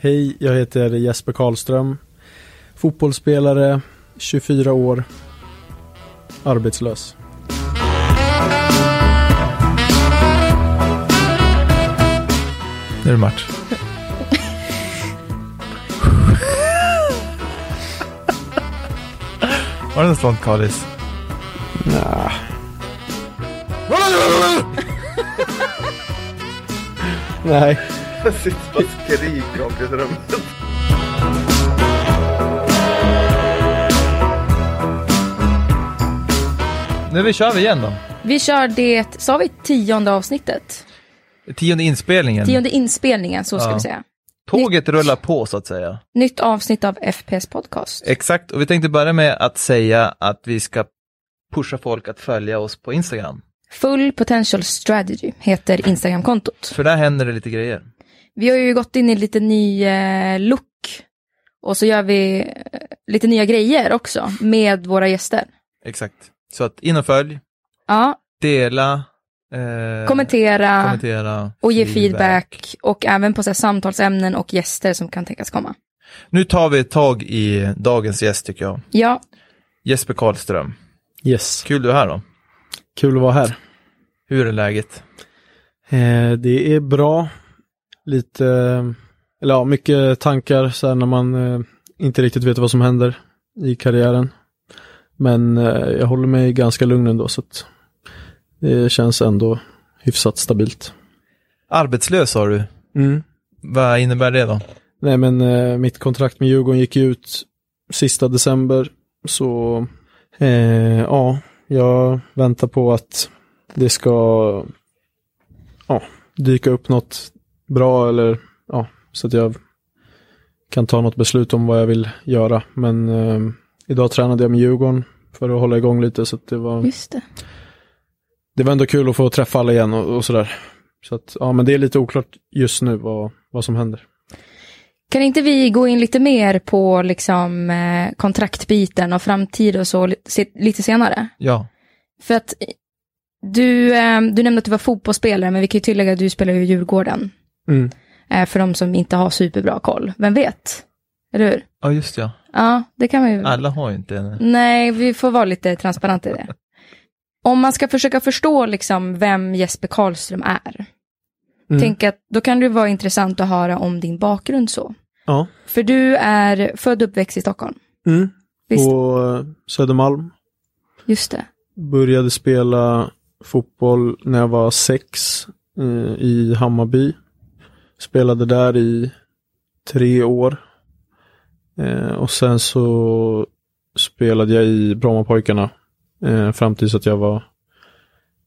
Hej, jag heter Jesper Karlström. Fotbollsspelare, 24 år. Arbetslös. Nu är det match. Var det något sånt Kalis? Nah. Nej. Sitter och skriker om det rummet. Nu vi kör vi igen då. Vi kör det, sa vi tionde avsnittet? Tionde inspelningen. Tionde inspelningen, så ska Ja. vi säga. Tåget rullar på så att säga. Nytt avsnitt av FPS podcast. Exakt, och vi tänkte börja med att säga att vi ska pusha folk att följa oss på Instagram. Full Potential Strategy heter Instagramkontot. För där händer det lite grejer. Vi har ju gått in i lite ny eh, look och så gör vi eh, lite nya grejer också med våra gäster. Exakt. Så att in och följ, Ja, dela, eh, kommentera kommentera och ge feedback och även på så här, samtalsämnen och gäster som kan tänkas komma. Nu tar vi ett tag i dagens gäst tycker jag. Ja, Jesper Karlström. Yes. Kul du är här då. Kul att vara här. Hur är läget? Eh, det är bra. Lite, eller ja, mycket tankar så här när man eh, inte riktigt vet vad som händer i karriären. Men eh, jag håller mig ganska lugn ändå så att det känns ändå hyfsat stabilt. Arbetslös sa du. Mm. Vad innebär det då? Nej men eh, mitt kontrakt med Djurgården gick ut sista december. Så ja, jag väntar på att det ska ja, dyka upp något bra eller ja, så att jag kan ta något beslut om vad jag vill göra. Men eh, idag tränade jag med Djurgården för att hålla igång lite så att det var, just det. det var ändå kul att få träffa alla igen och, och sådär. Så att ja, men det är lite oklart just nu vad, vad som händer. Kan inte vi gå in lite mer på liksom eh, kontraktbiten och framtid och så lite senare? Ja. För att eh, du, eh, du nämnde att du var fotbollsspelare, men vi kan ju tillägga att du spelar i Djurgården. Mm. Eh, för de som inte har superbra koll. Vem vet? Eller hur? Ja, just ja. Ja, det kan man ju. Alla har ju inte. Nej, vi får vara lite transparenta i det. Om man ska försöka förstå liksom vem Jesper Karlström är, Mm. tänk att då kan det vara intressant att höra om din bakgrund så. Ja. För du är född och uppväxt i Stockholm. Mm. Visst, På eh, Södermalm. just det. Började spela fotboll när jag var sex eh, i Hammarby. Spelade där i tre år. Eh, och sen så spelade jag i Brommapojkarna eh, fram tills att jag var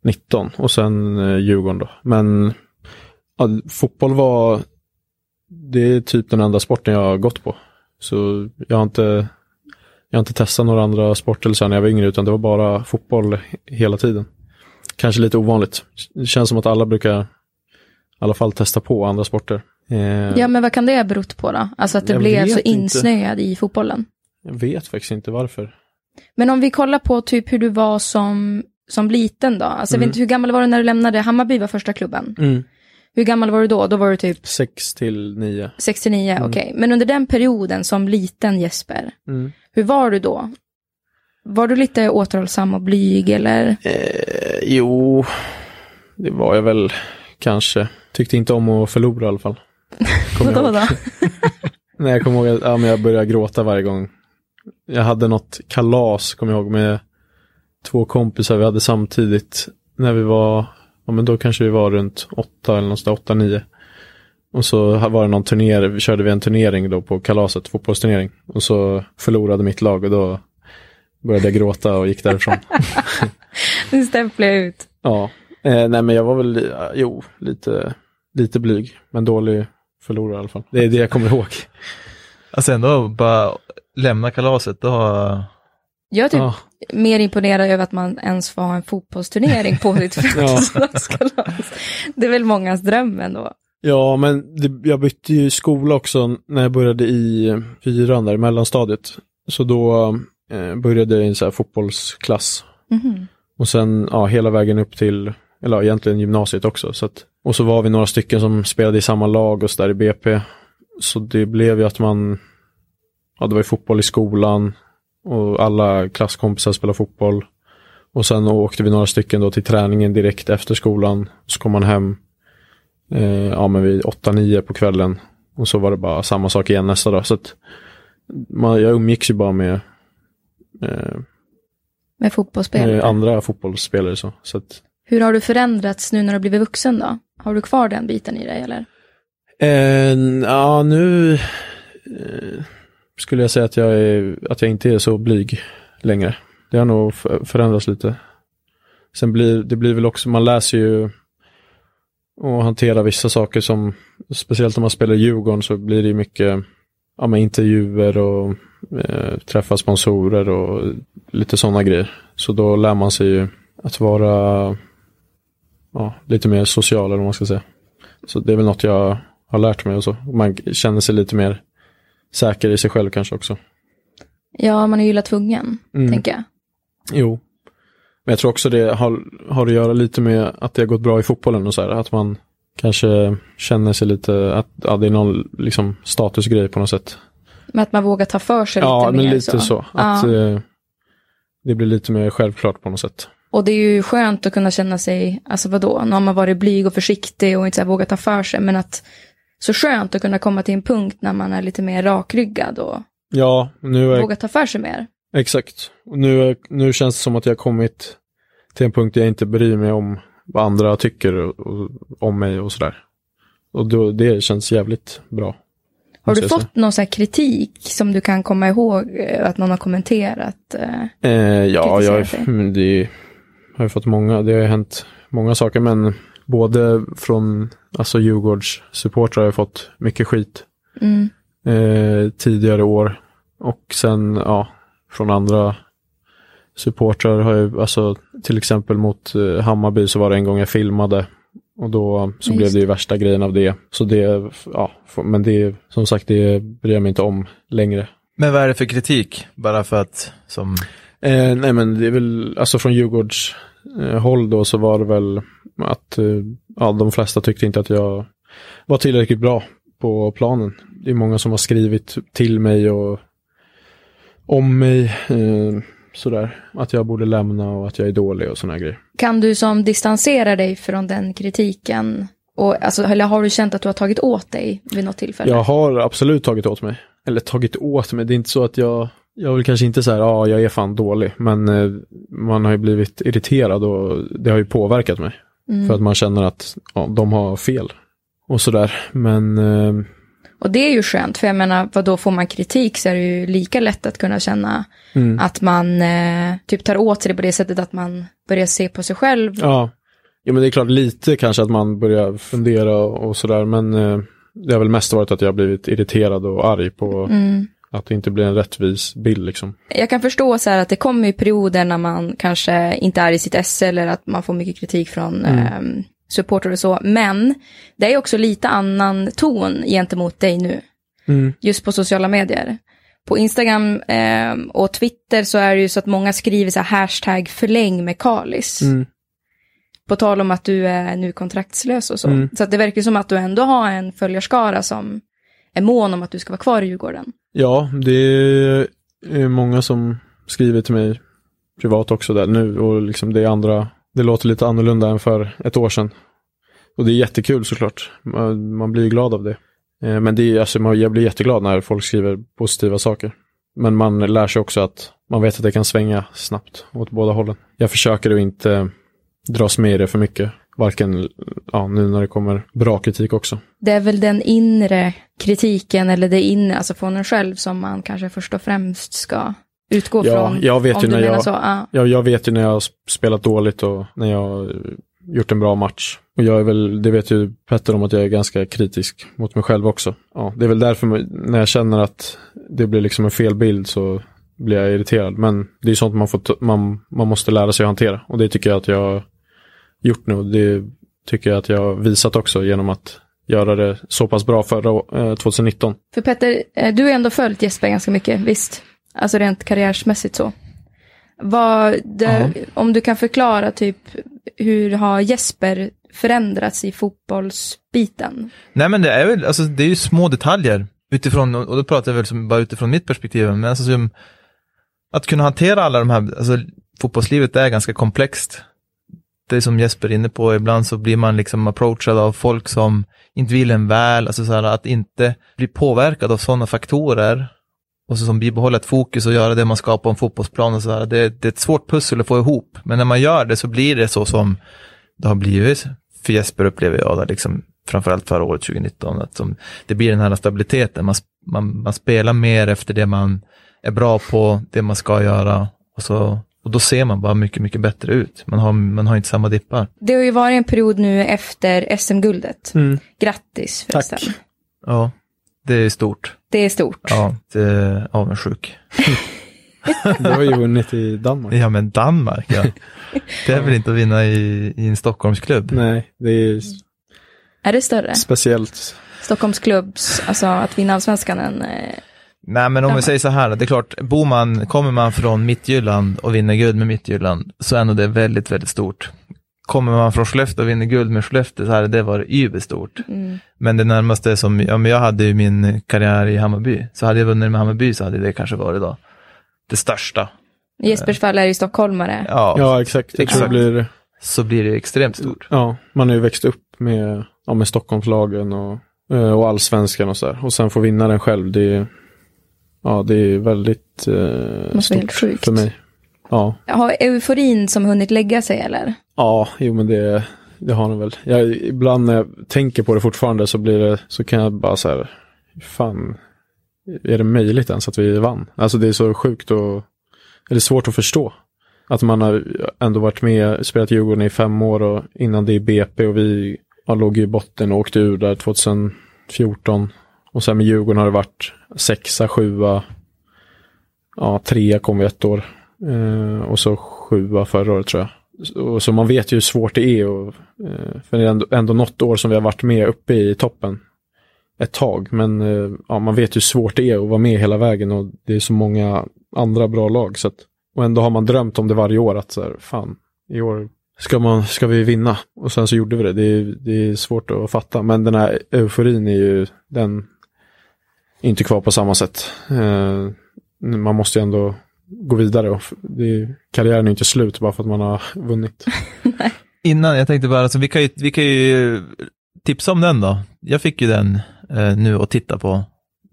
19 och sen eh, Djurgården då. Men ja, fotboll var det är typ den enda sporten jag har gått på. Så jag har inte jag har inte testat några andra sporter sen när jag var yngre utan det var bara fotboll hela tiden. Kanske lite ovanligt. Det känns som att alla brukar alla fall testa på andra sporter. Eh, Ja, men vad kan det ha berott på då? Alltså att du Jag blev så inte. insnöad i fotbollen. Jag vet faktiskt inte varför. Men om vi kollar på typ hur du var som, som liten då. Alltså jag vet Mm. inte, hur gammal var du när du lämnade Hammarby var första klubben? Mm. Hur gammal var du då? Då var du typ Sex till nio. 69, Mm. okej. Men under den perioden som liten Jesper, Mm. hur var du då? Var du lite återhållsam och blyg eller? Eh, jo, det var jag väl kanske. Tyckte inte om att förlora i alla fall. Vadå då? Nej, jag kommer ihåg att ja, men jag började gråta varje gång. Jag hade något kalas, kommer jag ihåg, med två kompisar vi hade samtidigt. När vi var, ja men då kanske vi var runt åtta eller någonstans, åtta, nio. Och så var det någon turnering, körde vi en turnering då på kalaset, fotbollsturnering. Och så förlorade mitt lag och då började jag gråta och gick därifrån. Nu stämplar jag ut. ja, eh, nej men jag var väl, ja, jo, lite, lite blyg. Men dålig förlorare i alla fall. Det är det jag kommer ihåg. Alltså ändå bara lämna kalaset, då Jag är typ Ja. mer imponerad över att man ens får ha en fotbollsturnering på sitt födelsedagskalas. Det är väl mångas dröm ändå. Ja, men det, jag bytte ju skola också när jag började i fyran där, mellanstadiet. Så då eh, började jag i en så här fotbollsklass. Mhm. Och sen ja, hela vägen upp till, eller egentligen gymnasiet också. Så att, och så var vi några stycken som spelade i samma lag och så där i BP. så det blev ju att man, ja det var ju fotboll i skolan och alla klasskompisar spelade fotboll. Och sen åkte vi några stycken då till träningen direkt efter skolan. Så kom man hem eh, ja, men vid 8-9 på kvällen. Och så var det bara samma sak igen nästa dag. Så att man, jag umgicks ju bara med, eh, Med fotbollsspelare. med andra fotbollsspelare. Så, så att, hur har du förändrats nu när du blivit vuxen då? Har du kvar den biten i dig eller? Eh, ja, nu eh, skulle jag säga att jag, är, att jag inte är så blyg längre. Det har nog förändrats lite. Sen blir det blir väl också, man läser ju och hanterar vissa saker som, speciellt om man spelar i Djurgården så blir det ju mycket ja, med intervjuer och eh, träffa sponsorer och lite sådana grejer. Så då lär man sig ju att vara ja, lite mer social eller vad man ska säga. Så det är väl något jag har lärt mig och så. Man känner sig lite mer säker i sig själv kanske också. Ja, man är ju illa tvungen, Mm. tänker jag. Jo. Men jag tror också det har, har att göra lite med att det har gått bra i fotbollen och så här. Att man kanske känner sig lite, att ja, det är någon liksom statusgrej på något sätt. Men att man vågar ta för sig Ja, lite men mer. lite så. Att Ja. eh, det blir lite mer självklart på något sätt. Och det är ju skönt att kunna känna sig, alltså vadå, nu har man varit blyg och försiktig och inte så vågat ta för sig, men att så skönt att kunna komma till en punkt när man är lite mer rakryggad och Ja, nu är vågar ta för sig mer. Exakt. Nu, nu känns det som att jag har kommit till en punkt där jag inte bryr mig om vad andra tycker och, och, om mig och sådär. Och då, det känns jävligt bra. Har du fått någon så här kritik som du kan komma ihåg eh, att någon har kommenterat? eh? Eh, ja, jag men det har ju fått många, det har ju hänt många saker, men både från alltså Djurgårds supportrar har jag fått mycket skit Mm. eh, tidigare år. Och sen, ja, från andra supportrar har jag, alltså till exempel mot eh, Hammarby så var det en gång jag filmade. Och då så Ja, blev just det ju värsta grejen av det. Så det, ja, men det, som sagt, det bryr jag mig inte om längre. Men vad är det för kritik? Bara för att, som, Eh, nej men det är väl, alltså från Djurgårds eh, håll då så var det väl att eh, ja, de flesta tyckte inte att jag var tillräckligt bra på planen. Det är många som har skrivit till mig och om mig eh, sådär. Att jag borde lämna och att jag är dålig och sådana grejer. Kan du som distanserar dig från den kritiken? Och, alltså, eller har du känt att du har tagit åt dig vid något tillfälle? Jag har absolut tagit åt mig. Eller tagit åt mig, det är inte så att jag jag vill kanske inte säga ja jag är fan dålig, men eh, man har ju blivit irriterad och det har ju påverkat mig. Mm. För att man känner att ja, de har fel. Och sådär. Men eh, Och det är ju skönt, för jag menar, vad då får man kritik så är det ju lika lätt att kunna känna mm, att man eh, typ tar åt sig det på det sättet att man börjar se på sig själv. ja. ja, men det är klart lite kanske att man börjar fundera och sådär. Men eh, det har väl mest varit att jag har blivit irriterad och arg på Mm. Att det inte blir en rättvis bild liksom. Jag kan förstå så här att det kommer i perioder när man kanske inte är i sitt esse eller att man får mycket kritik från Mm. eh, supporter och så. Men det är också lite annan ton gentemot dig nu. Mm. just på sociala medier. På Instagram eh, och Twitter så är det ju så att många skriver så här hashtag förläng med Kalis. Mm. På tal om att du är nu kontraktslös och så. Mm. Så att det verkar som att du ändå har en följarskara som är mån om att du ska vara kvar i Djurgården. Ja, det är många som skriver till mig privat också där nu och liksom det är andra, det låter lite annorlunda än för ett år sedan. Och det är jättekul såklart, man, man blir ju glad av det. Eh, men det är, alltså, jag blir jätteglad när folk skriver positiva saker. Men man lär sig också att man vet att det kan svänga snabbt åt båda hållen. Jag försöker att inte dras med i det för mycket. Varken ja, nu när det kommer bra kritik också. Det är väl den inre kritiken eller det inre, alltså från en själv som man kanske först och främst ska utgå Ja, från. jag vet ju när jag- så. Ja. Jag, vet ju när jag har spelat dåligt och när jag har gjort en bra match. Och jag är väl, det vet ju Petter om att jag är ganska kritisk mot mig själv också. Ja, det är väl därför när jag känner att det blir liksom en fel bild så blir jag irriterad. Men det är sånt man, får man, man måste lära sig att hantera. Och det tycker jag att jag gjort nu. Det tycker jag att jag har visat också genom att göra det så pass bra förra eh, 2019. För Petter, eh, du har ändå följt Jesper ganska mycket, visst? Alltså rent karriärsmässigt så. Vad, det, om du kan förklara typ, hur har Jesper förändrats i fotbollsbiten? Nej men det är väl, alltså det är ju små detaljer utifrån, och då pratar jag väl som, bara utifrån mitt perspektiv, men alltså som, att kunna hantera alla de här, alltså fotbollslivet är ganska komplext. Det är som Jesper är inne på, ibland så blir man liksom approachad av folk som inte vill en väl, alltså så här, att inte bli påverkad av sådana faktorer och så som bibehålla ett fokus och göra det man ska på en fotbollsplan och så här. Det, det är ett svårt pussel att få ihop, men när man gör det så blir det så som det har blivit för Jesper upplever jag det, liksom, framförallt förra året 2019, att som, det blir den här stabiliteten, man, man, man spelar mer efter det man är bra på, det man ska göra och, så, och då ser man bara mycket, mycket bättre ut. Man har, man har inte samma dippar. Det har ju varit en period nu efter SM-guldet. Mm. Grattis förresten. Tack. Ja, det är stort. Det är stort. Ja, det är avundsjuk. Du har ju vunnit i Danmark. Ja, men Danmark, ja. Det är väl inte att vinna i, i en Stockholmsklubb? Nej, det är Är det större? speciellt. Stockholmsklubbs, alltså att vinna allsvenskan än... Nej, men om vi säger så här, det är klart, bor man, kommer man från Mittjylland och vinner guld med Mittjylland, så är nog det väldigt, väldigt stort. Kommer man från Skellefteå och vinner guld med Skellefteå, så hade det varit überstort. mm. Men det närmaste som, ja men jag hade ju min karriär i Hammarby, så hade jag vunnit med Hammarby så hade det kanske varit då det största. I Jespers fall är det ju stockholmare. Ja, Ja, exakt. Exakt. blir, så blir det extremt stort. ja, man har ju växt upp med, ja, med Stockholmslagen och, eh, och allsvenskan och så där. Och sen få vinna den själv, det är, ja, det är väldigt eh, Måste stort sjukt. för mig. Ja, Har euforin som hunnit lägga sig eller? ja, jo men det, det har den väl. Jag, ibland när jag tänker på det fortfarande så blir det, så kan jag bara så här, fan, är det möjligt ens att vi vann? Alltså det är så sjukt och, eller svårt att förstå. Att man har ändå varit med, spelat Djurgården i fem år och innan det i BP och vi ja, låg i botten och åkte ur där 2014. Och sen med Djurgården har det varit sexa, sjua, ja trea kom vi ett år. Eh, och så sjua förra året tror jag. Och så man vet ju hur svårt det är. Och, eh, för det är ändå, ändå något år som vi har varit med uppe i toppen ett tag. Men eh, ja, man vet ju hur svårt det är att vara med hela vägen och det är så många andra bra lag. Så att, och ändå har man drömt om det varje år att så här, fan, i år ska, man, ska vi vinna. Och sen så gjorde vi det. Det är, det är svårt att fatta. Men den här euforin är ju, den inte kvar på samma sätt. Eh, man måste ju ändå gå vidare och är, karriären är inte slut bara för att man har vunnit. Innan, jag tänkte bara, alltså, vi, kan ju, vi kan ju tipsa om den då. Jag fick ju den eh, nu att titta på.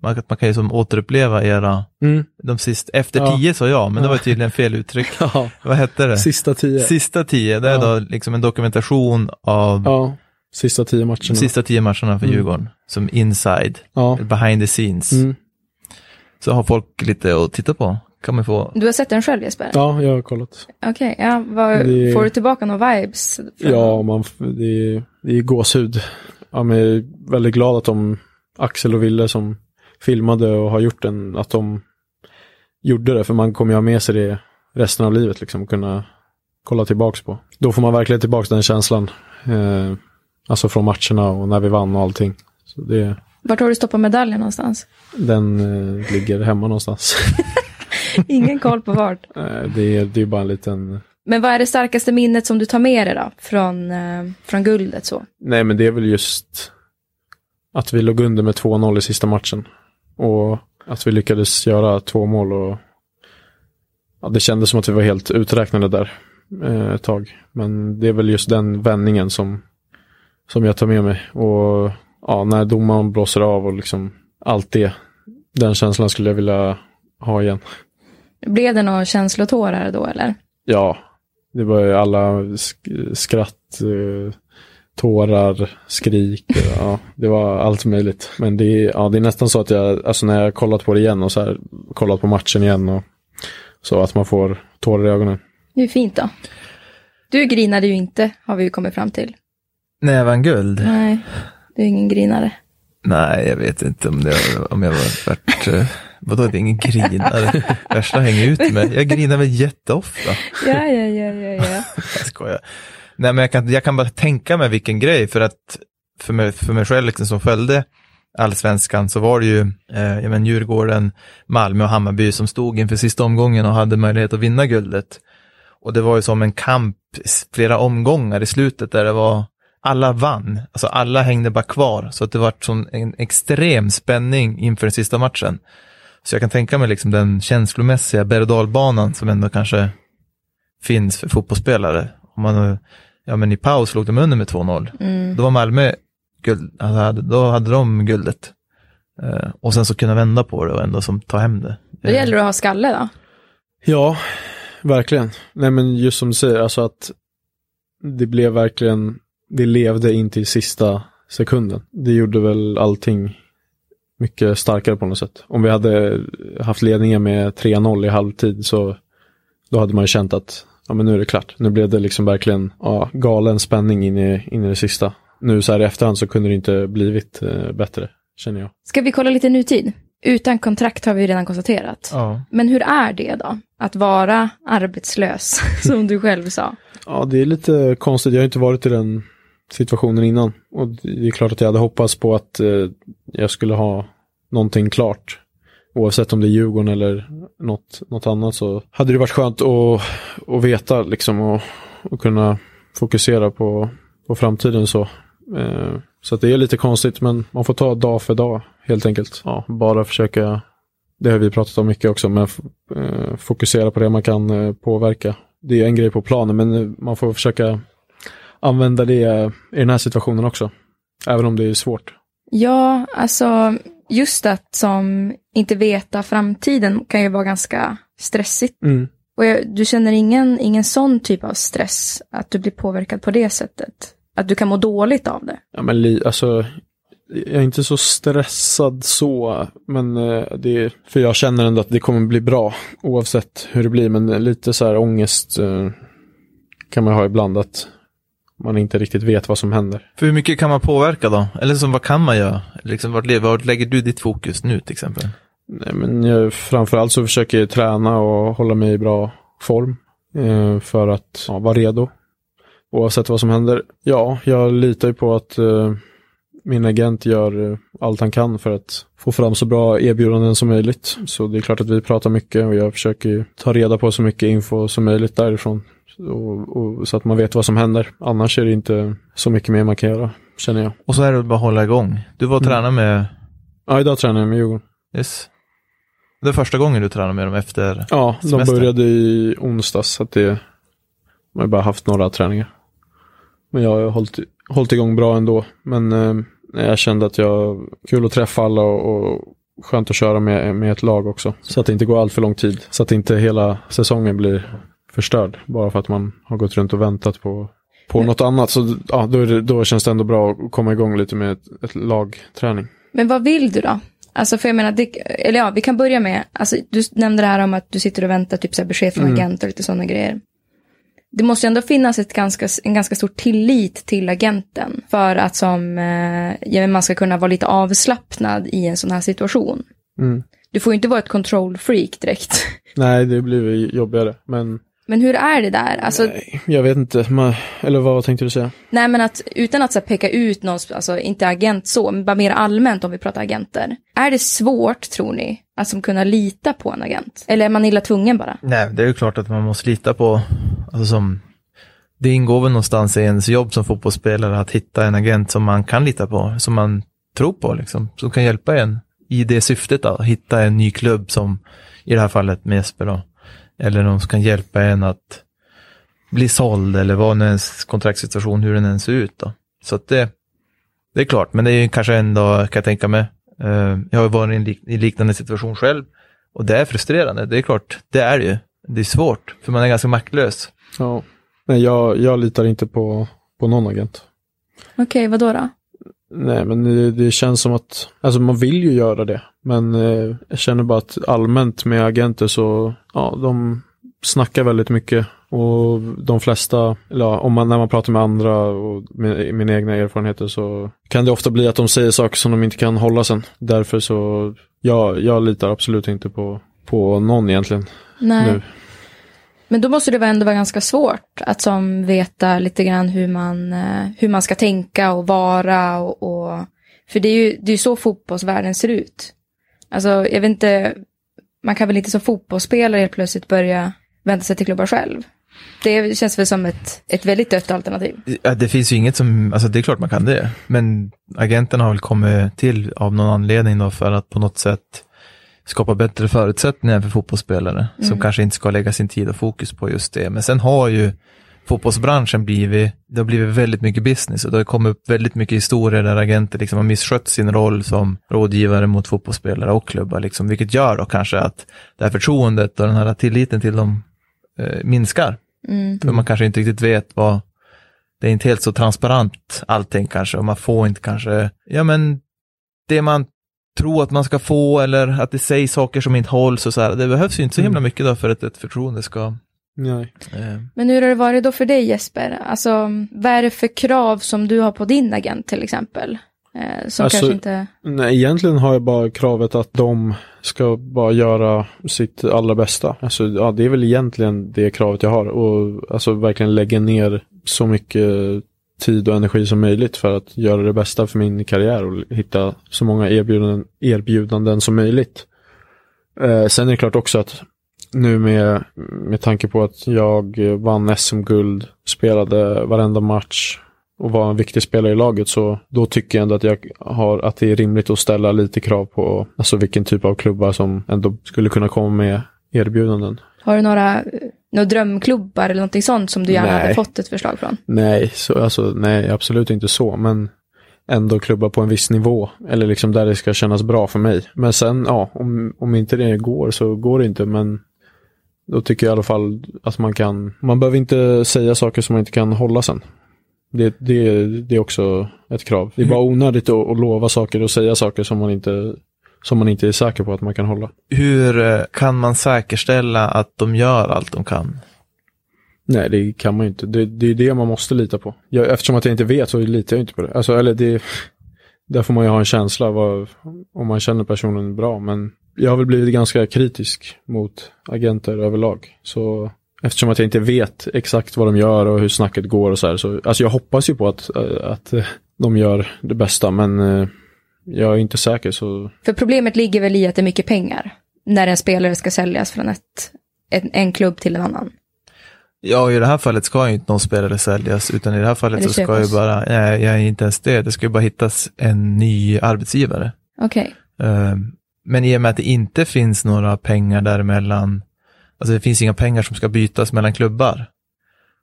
Man, man kan ju som återuppleva era, Mm. de sist, efter Ja. tio sa jag, men det var ju tydligen fel uttryck. Ja, Vad hette det? sista tio. Sista tio, det är Ja. då liksom en dokumentation av Ja, sista tio matcherna. sista tio matcherna för Mm. Djurgården. Som inside, Ja. behind the scenes. Mm. Så har folk lite att titta på. Kan man få. Du har sett den själv Jesper? ja, jag har kollat. Okej, ja, vad, Det- får du tillbaka några vibes? från- Ja, man, det, är, det är gåshud. Ja, men jag är väldigt glad att de, Axel och Ville som filmade och har gjort den, att de gjorde det. För man kommer ju ha med sig det resten av livet, liksom, kunna kolla tillbaks på. Då får man verkligen tillbaks den känslan. Eh, alltså från matcherna och när vi vann och allting. Så det, Vart har du stoppat medaljen någonstans? den eh, ligger hemma någonstans. Ingen koll på vart. Det, är, det är bara en liten Men vad är det starkaste minnet som du tar med dig då? Från, eh, från guldet så? Nej, men det är väl just att vi låg under med 2-0 i sista matchen. Och att vi lyckades göra två mål och ja, det kändes som att vi var helt uträknade där eh, ett tag. Men det är väl just den vändningen som, som jag tar med mig. Och ja, när domaren blåser av och liksom allt det. Den känslan skulle jag vilja ha igen. Blev det några känslotårar då eller? Ja, det var ju alla sk- skratt, eh, tårar, skrik. Ja, det var allt möjligt. Men det är, ja, det är nästan så att jag, alltså när jag kollat på det igen och så här, kollat på matchen igen och så att man får tårar i ögonen. Det är fint då. Du grinade ju inte, har vi ju kommit fram till. Vann guld? Nej, du är ingen grinare. Nej, jag vet inte om, det, om jag var värt... eh, Vadå, det är ingen grinare. Värsta hänger ut med. Jag grinar väl jätteofta. Ja, ja, ja, ja, ja. Jag skojar. Nej, men jag kan, jag kan bara tänka mig vilken grej, för att för mig, för mig själv liksom, som följde allsvenskan så var det ju eh, jag men, Djurgården, Malmö och Hammarby som stod inför sista omgången och hade möjlighet att vinna guldet. Och det var ju som en kamp, flera omgångar i slutet där det var alla vann. Alltså alla hängde bara kvar. Så att det var som en extrem spänning inför den sista matchen. Så jag kan tänka mig liksom den känslomässiga berg och som ändå kanske finns för fotbollsspelare. Om man, ja men i paus låg de under med 2-0. Mm. Då var Malmö guld, alltså hade- då hade de guldet. Eh, och sen så kunna vända på det och ändå som ta hem det. Då gäller det att ha skalle då. Ja, verkligen. Nej men just som du säger, alltså att det blev verkligen, det levde in till sista sekunden. Det gjorde väl allting mycket starkare på något sätt. Om vi hade haft ledningen med 3-0 i halvtid så då hade man ju känt att ja men nu är det klart. Nu blev det liksom verkligen ja, galen spänning in i, in i det sista. Nu så här i efterhand så kunde det inte blivit eh, bättre, känner jag. Ska vi kolla lite nutid? Utan kontrakt har vi redan konstaterat. Ja. Men hur är det då? Att vara arbetslös, som du själv sa. Ja, det är lite konstigt. Jag har inte varit i den situationen innan. Och det är klart att jag hade hoppats på att eh, jag skulle ha någonting klart. Oavsett om det är Djurgården eller något, något annat så hade det varit skönt att, att veta liksom och, och kunna fokusera på, på framtiden så. Eh, så att det är lite konstigt men man får ta dag för dag helt enkelt. Ja, bara försöka, det har vi pratat om mycket också, men f- eh, fokusera på det man kan eh, påverka. Det är en grej på planen men eh, man får försöka använda det i den här situationen också. Även om det är svårt. Ja, alltså just att som inte veta framtiden kan ju vara ganska stressigt. Mm. Och jag, du känner ingen, ingen sån typ av stress, att du blir påverkad på det sättet? Att du kan må dåligt av det? Ja, men li, alltså, jag är inte så stressad så, men eh, det är, för jag känner ändå att det kommer bli bra oavsett hur det blir, men lite så här ångest eh, kan man ha ibland att man inte riktigt vet vad som händer. För hur mycket kan man påverka då? Eller som, vad kan man göra? Liksom, vart, vart lägger du ditt fokus nu till exempel? Nej, men jag, framförallt så försöker jag träna och hålla mig i bra form eh, för att ja, vara redo. Oavsett vad som händer. Ja, jag litar ju på att eh, min agent gör eh, allt han kan för att få fram så bra erbjudanden som möjligt. Så det är klart att vi pratar mycket och jag försöker ta reda på så mycket info som möjligt därifrån. Och, och, så att man vet vad som händer. Annars är det inte så mycket mer man kan göra, känner jag. Och så är det bara att hålla igång. Du var och Mm. tränade med, Ja, idag tränar jag med Djurgården. yes. Det är första gången du tränar med dem efter, Ja, de Semester. började i onsdags så att det man har bara haft några träningar. Men jag har hållit, hållit igång bra ändå. Men eh, jag kände att jag kul att träffa alla och, och skönt att köra med, med ett lag också. Så att det inte går allt för lång tid. Så att inte hela säsongen blir förstörd. Bara för att man har gått runt och väntat på, på något annat. Så ja, då, det, då känns det ändå bra att komma igång lite med ett, ett lagträning. Men vad vill du då? Alltså för jag menar, det, eller ja, vi kan börja med, alltså du nämnde det här om att du sitter och väntar typ så här besked från Mm. agent och lite sådana grejer. Det måste ju ändå finnas ett ganska, en ganska stor tillit till agenten för att som, eh, ja, man ska kunna vara lite avslappnad i en sån här situation. Mm. Du får ju inte vara ett control freak direkt. Nej, det blir jobbigare. Men Men hur är det där? Alltså, nej, jag vet inte. Man, eller vad tänkte du säga? Nej men att utan att så här, peka ut någon, alltså inte agent så, men bara mer allmänt om vi pratar agenter. Är det svårt tror ni att som kunna lita på en agent? Eller är man illa tvungen bara? nej, det är ju klart att man måste lita på, alltså som, det ingår väl någonstans i ens jobb som fotbollsspelare att hitta en agent som man kan lita på, som man tror på liksom, som kan hjälpa en i det syftet att hitta en ny klubb som, i det här fallet med Jesper då, eller någon som kan hjälpa en att bli såld eller vad nu ens kontraktssituation, hur den än ser ut då. Så att det, det är klart, men det är ju kanske ändå, kan jag tänka mig, eh, jag har ju varit i en lik, i liknande situation själv och det är frustrerande, det är klart, det är det ju. Det är svårt, för man är ganska maktlös. Ja. Nej, jag, jag litar inte på, på någon agent. Okej, vad då då? Nej, men det, det känns som att, alltså man vill ju göra det. Men eh, jag känner bara att allmänt med agenter så, ja, de snackar väldigt mycket. Och de flesta, eller ja, om man, när man pratar med andra och med mina egna erfarenheter så kan det ofta bli att de säger saker som de inte kan hålla sen. Därför så, ja, jag litar absolut inte på, på någon egentligen Nej. nu. Men då måste det ändå vara ganska svårt att som veta lite grann hur man, eh, hur man ska tänka och vara och, och för det är ju det är så fotbollsvärlden ser ut. Alltså jag vet inte, man kan väl inte som fotbollsspelare helt plötsligt börja vända sig till klubbar själv. Det känns väl som ett, ett väldigt dött alternativ. Ja, det finns ju inget som, alltså det är klart man kan det. Men agenterna har väl kommit till av någon anledning då för att på något sätt skapa bättre förutsättningar för fotbollsspelare som Mm. kanske inte ska lägga sin tid och fokus på just det. Men sen har ju fotbollsbranschen blivit, det har blivit väldigt mycket business och det har kommit upp väldigt mycket historier där agenter liksom har misskött sin roll som rådgivare mot fotbollsspelare och klubbar, liksom, vilket gör då kanske att det här förtroendet och den här tilliten till dem eh, minskar. Mm. För man kanske inte riktigt vet vad, det är inte helt så transparent allting kanske och man får inte kanske, ja men det man tror att man ska få eller att det sägs saker som inte hålls och så här. Det behövs ju inte så himla Mm. mycket då för att ett förtroende ska... Nej. Eh, Men hur har det varit då för dig Jesper? Alltså, vad är det för krav som du har på din agent till exempel? Eh, som Alltså- kanske inte... Nej, egentligen har jag bara kravet att de ska bara göra sitt allra bästa. Alltså, ja, det är väl egentligen det kravet jag har. Och alltså verkligen lägga ner så mycket tid och energi som möjligt för att göra det bästa för min karriär och hitta så många erbjudanden, erbjudanden som möjligt. Eh, sen är det klart också att nu med, med tanke på att jag vann SM-guld, spelade varenda match och var en viktig spelare i laget så då tycker jag ändå att jag har att det är rimligt att ställa lite krav på alltså vilken typ av klubbar som ändå skulle kunna komma med erbjudanden. Har du några, några drömklubbar eller någonting sånt som du gärna Nej. hade fått ett förslag från? Nej, så, alltså, nej, absolut inte så, men ändå klubbar på en viss nivå. Eller liksom där det ska kännas bra för mig. Men sen, ja, om, om inte det går så går det inte, men då tycker jag i alla fall att man kan, man behöver inte säga saker som man inte kan hålla sen. Det, det, det är också ett krav. Det är bara onödigt att, att lova saker och säga saker som man inte som man inte är säker på att man kan hålla. hur eh, kan man säkerställa att de gör allt de kan? Nej, det kan man ju inte. Det, det är det man måste lita på. Jag, eftersom att jag inte vet så litar jag inte på det. Alltså, eller det, där får man ju ha en känsla av om man känner personen bra. Men jag har väl blivit ganska kritisk mot agenter överlag. Så eftersom att jag inte vet exakt vad de gör och hur snacket går och så här. Så, alltså jag hoppas ju på att, att de gör det bästa. Men eh, jag är inte säker så För problemet ligger väl i att det är mycket pengar när en spelare ska säljas från ett, en, en klubb till en annan. Ja, i det här fallet ska ju inte någon spelare säljas, utan i det här fallet Eller så ska ju bara, nej, jag är inte ens det, det ska ju bara hittas en ny arbetsgivare. Okej. Eh, Men i och med att det inte finns några pengar däremellan, alltså det finns inga pengar som ska bytas mellan klubbar,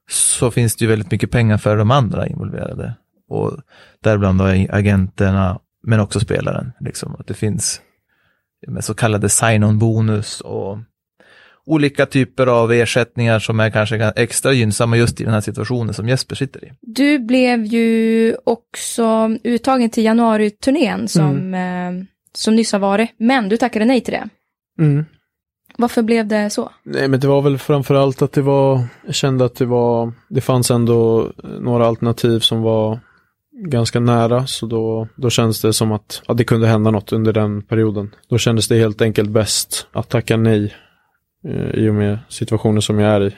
så finns det ju väldigt mycket pengar för de andra involverade. Och däribland då agenterna, men också spelaren. Liksom, att det finns så kallade sign-on-bonus och olika typer av ersättningar som är kanske extra gynnsamma just i den här situationen som Jesper sitter i. Du blev ju också uttagen till januari-turnén som, eh, som nyss har varit, men du tackade nej till det. Varför blev det så? Nej, men det var väl framförallt att det var, jag kände att det var, det fanns ändå några alternativ som var ganska nära, så då, då kändes det som att ja, det kunde hända något under den perioden. Då kändes det helt enkelt bäst att tacka nej eh, i och med situationen som jag är i.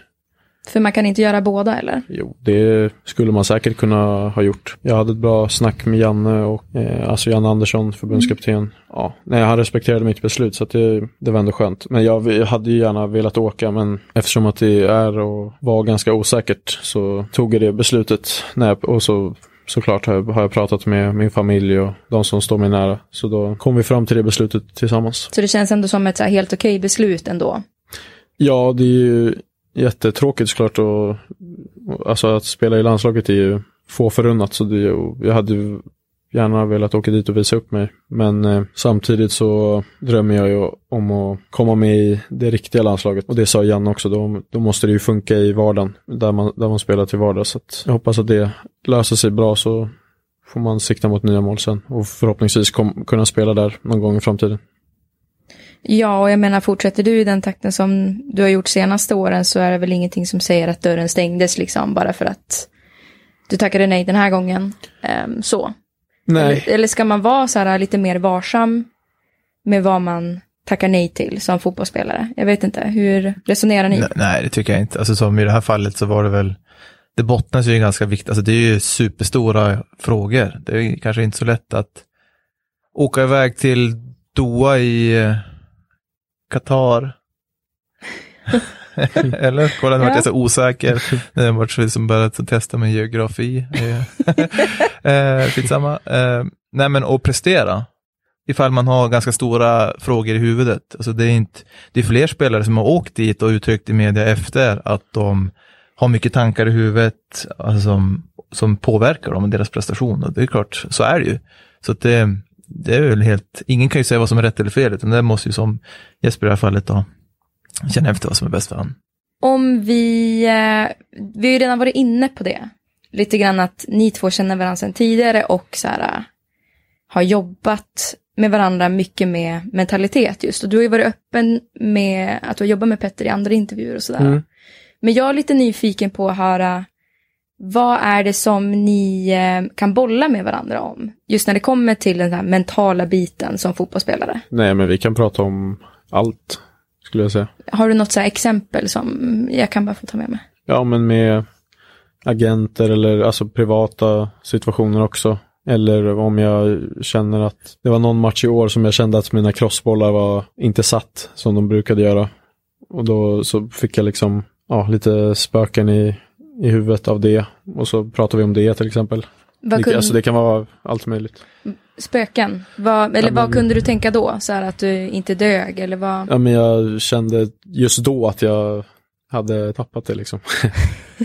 För man kan inte göra båda eller? Jo, det skulle man säkert kunna ha gjort. Jag hade ett bra snack med Janne och eh, alltså Janne Andersson, förbundskapten. Ja, nej, han respekterade mitt beslut så det, det var ändå skönt. Men jag, jag hade ju gärna velat åka men eftersom att det är och var ganska osäkert så tog jag det beslutet. När jag, och så såklart har jag, har jag pratat med min familj och de som står mig nära. Så då kom vi fram till det beslutet tillsammans. Så det känns ändå som ett så helt okej beslut ändå. Ja, det är ju jättetråkigt såklart och, alltså att spela i landslaget är ju få förunnat så det, jag hade gärna velat åka dit och visa upp mig. Men eh, samtidigt så drömmer jag ju om att komma med i det riktiga landslaget och det sa Janne också, då, då måste det ju funka i vardagen där man, där man spelar till vardags. Så att jag hoppas att det löser sig bra så får man sikta mot nya mål sen och förhoppningsvis kom, kunna spela där någon gång i framtiden. Ja, och jag menar fortsätter du i den takten som du har gjort senaste åren så är det väl ingenting som säger att dörren stängdes liksom bara för att du tackade nej den här gången. Ehm, så. Nej. Eller, eller ska man vara så här lite mer varsam med vad man tackar nej till som fotbollsspelare? Jag vet inte, hur resonerar ni? Nej, nej, det tycker jag inte. Alltså som i det här fallet så var det väl, det bottnas ju i ganska viktigt, alltså det är ju superstora frågor. Det är kanske inte så lätt att åka iväg till Doha i eh, Qatar Eller? Kolla, nu vart Ja. jag så osäker. Nu har varit så liksom börjat testa med geografi. Eh, Skitsamma. Eh, nej men att prestera. Ifall man har ganska stora frågor i huvudet. Alltså det är inte, det är fler spelare som har åkt dit och uttryckt i media efter att de har mycket tankar i huvudet alltså, som, som påverkar dem och deras prestation. Och det är klart, så är det ju. Så det, det är väl helt, ingen kan ju säga vad som är rätt eller fel, utan det måste ju som Jesper i det här fallet då känna efter vad som är bäst för honom. Om vi, eh, vi har ju redan varit inne på det. Lite grann att ni två känner varandra sedan tidigare och så här, eh, har jobbat med varandra mycket med mentalitet just. Och du har ju varit öppen med att du har jobbat med Petter i andra intervjuer och sådär. Mm. Men jag är lite nyfiken på att höra vad är det som ni eh, kan bolla med varandra om? Just när det kommer till den här mentala biten som fotbollsspelare. Nej, men vi kan prata om allt, skulle jag säga. Har du något så här exempel som jag kan bara få ta med mig? Ja, men med agenter eller alltså privata situationer också. Eller om jag känner att det var någon match i år som jag kände att mina crossbollar var inte satt som de brukade göra. Och då så fick jag liksom ja, lite spöken i, i huvudet av det. Och så pratar vi om det till exempel. Vad Det, kun- alltså det kan vara allt möjligt. Spöken? Vad, eller Ja, vad men- kunde du tänka då? Så här att du inte dög eller vad? Ja, men jag kände just då att jag hade tappat det liksom.